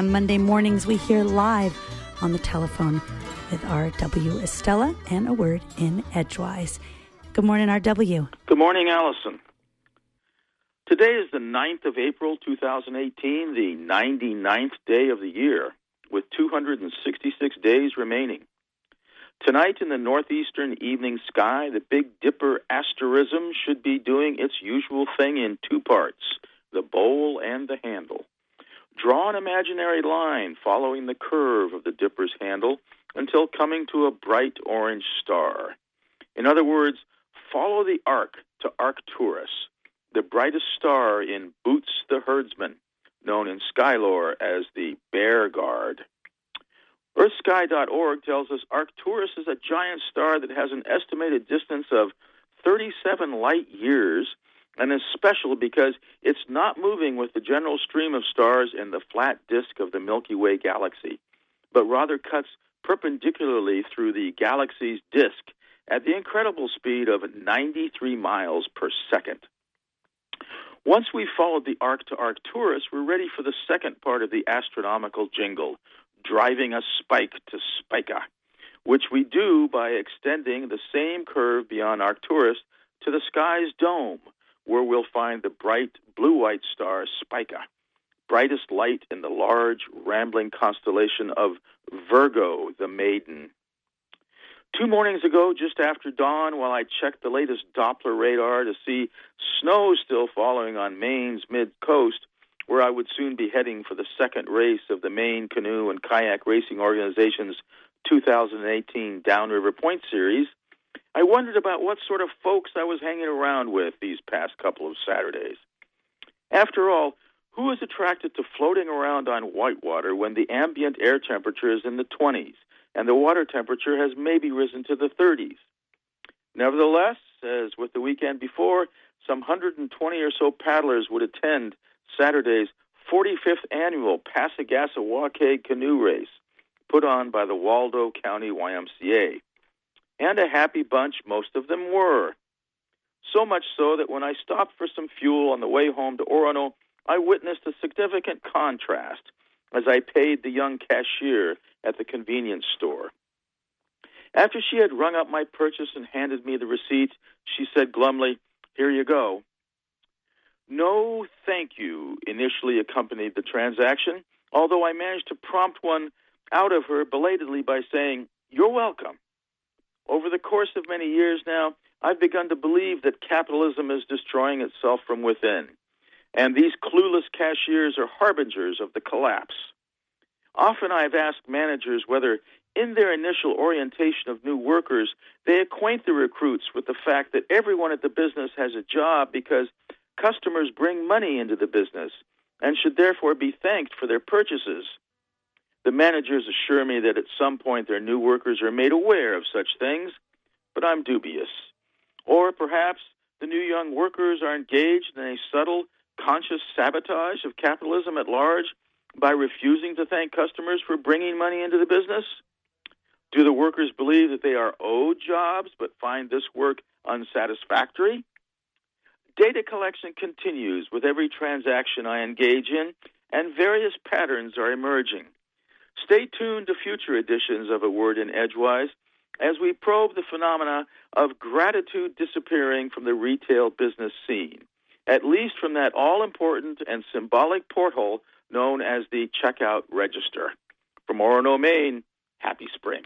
On Monday mornings, we hear live on the telephone with RW Estela and a word in Edgewise. Good morning, RW. Good morning, Allison. Today is the 9th of April, 2018, the 99th day of the year, with 266 days remaining. Tonight in the northeastern evening sky, the Big Dipper asterism should be doing its usual thing in two parts the bowl and the handle. Draw an imaginary line following the curve of the Dipper's handle until coming to a bright orange star. In other words, follow the arc to Arcturus, the brightest star in Boötes the Herdsman, known in skylore as the Bear Guard. EarthSky.org tells us Arcturus is a giant star that has an estimated distance of 37 light years and is special because it's not moving with the general stream of stars in the flat disk of the Milky Way galaxy, but rather cuts perpendicularly through the galaxy's disk at the incredible speed of 93 miles per second. Once we've followed the arc to Arcturus, we're ready for the second part of the astronomical jingle, driving a spike to Spica, which we do by extending the same curve beyond Arcturus to the sky's dome, where we'll find the bright blue white star Spica, brightest light in the large, rambling constellation of Virgo, the maiden. Two mornings ago, just after dawn, while I checked the latest Doppler radar to see snow still falling on Maine's mid coast, where I would soon be heading for the second race of the Maine Canoe and Kayak Racing Organization's 2018 Downriver Point Series, I wondered about what sort of folks I was hanging around with these past couple of Saturdays. After all, who is attracted to floating around on whitewater when the ambient air temperature is in the 20s and the water temperature has maybe risen to the 30s? Nevertheless, as with the weekend before, some 120 or so paddlers would attend Saturday's 45th annual Passagassawakeag canoe race put on by the Waldo County YMCA. And a happy bunch most of them were. So much so that when I stopped for some fuel on the way home to Orono, I witnessed a significant contrast as I paid the young cashier at the convenience store. After she had rung up my purchase and handed me the receipt, she said glumly, Here you go. No thank you initially accompanied the transaction, although I managed to prompt one out of her belatedly by saying, You're welcome. Over the course of many years now, I've begun to believe that capitalism is destroying itself from within, and these clueless cashiers are harbingers of the collapse. Often I've asked managers whether, in their initial orientation of new workers, they acquaint the recruits with the fact that everyone at the business has a job because customers bring money into the business and should therefore be thanked for their purchases. The managers assure me that at some point their new workers are made aware of such things, but I'm dubious. Or perhaps the new young workers are engaged in a subtle, conscious sabotage of capitalism at large by refusing to thank customers for bringing money into the business? Do the workers believe that they are owed jobs but find this work unsatisfactory? Data collection continues with every transaction I engage in, and various patterns are emerging. Stay tuned to future editions of A Word in Edgewise as we probe the phenomena of gratitude disappearing from the retail business scene, at least from that all important and symbolic porthole known as the checkout register. From Orono, Maine, happy spring.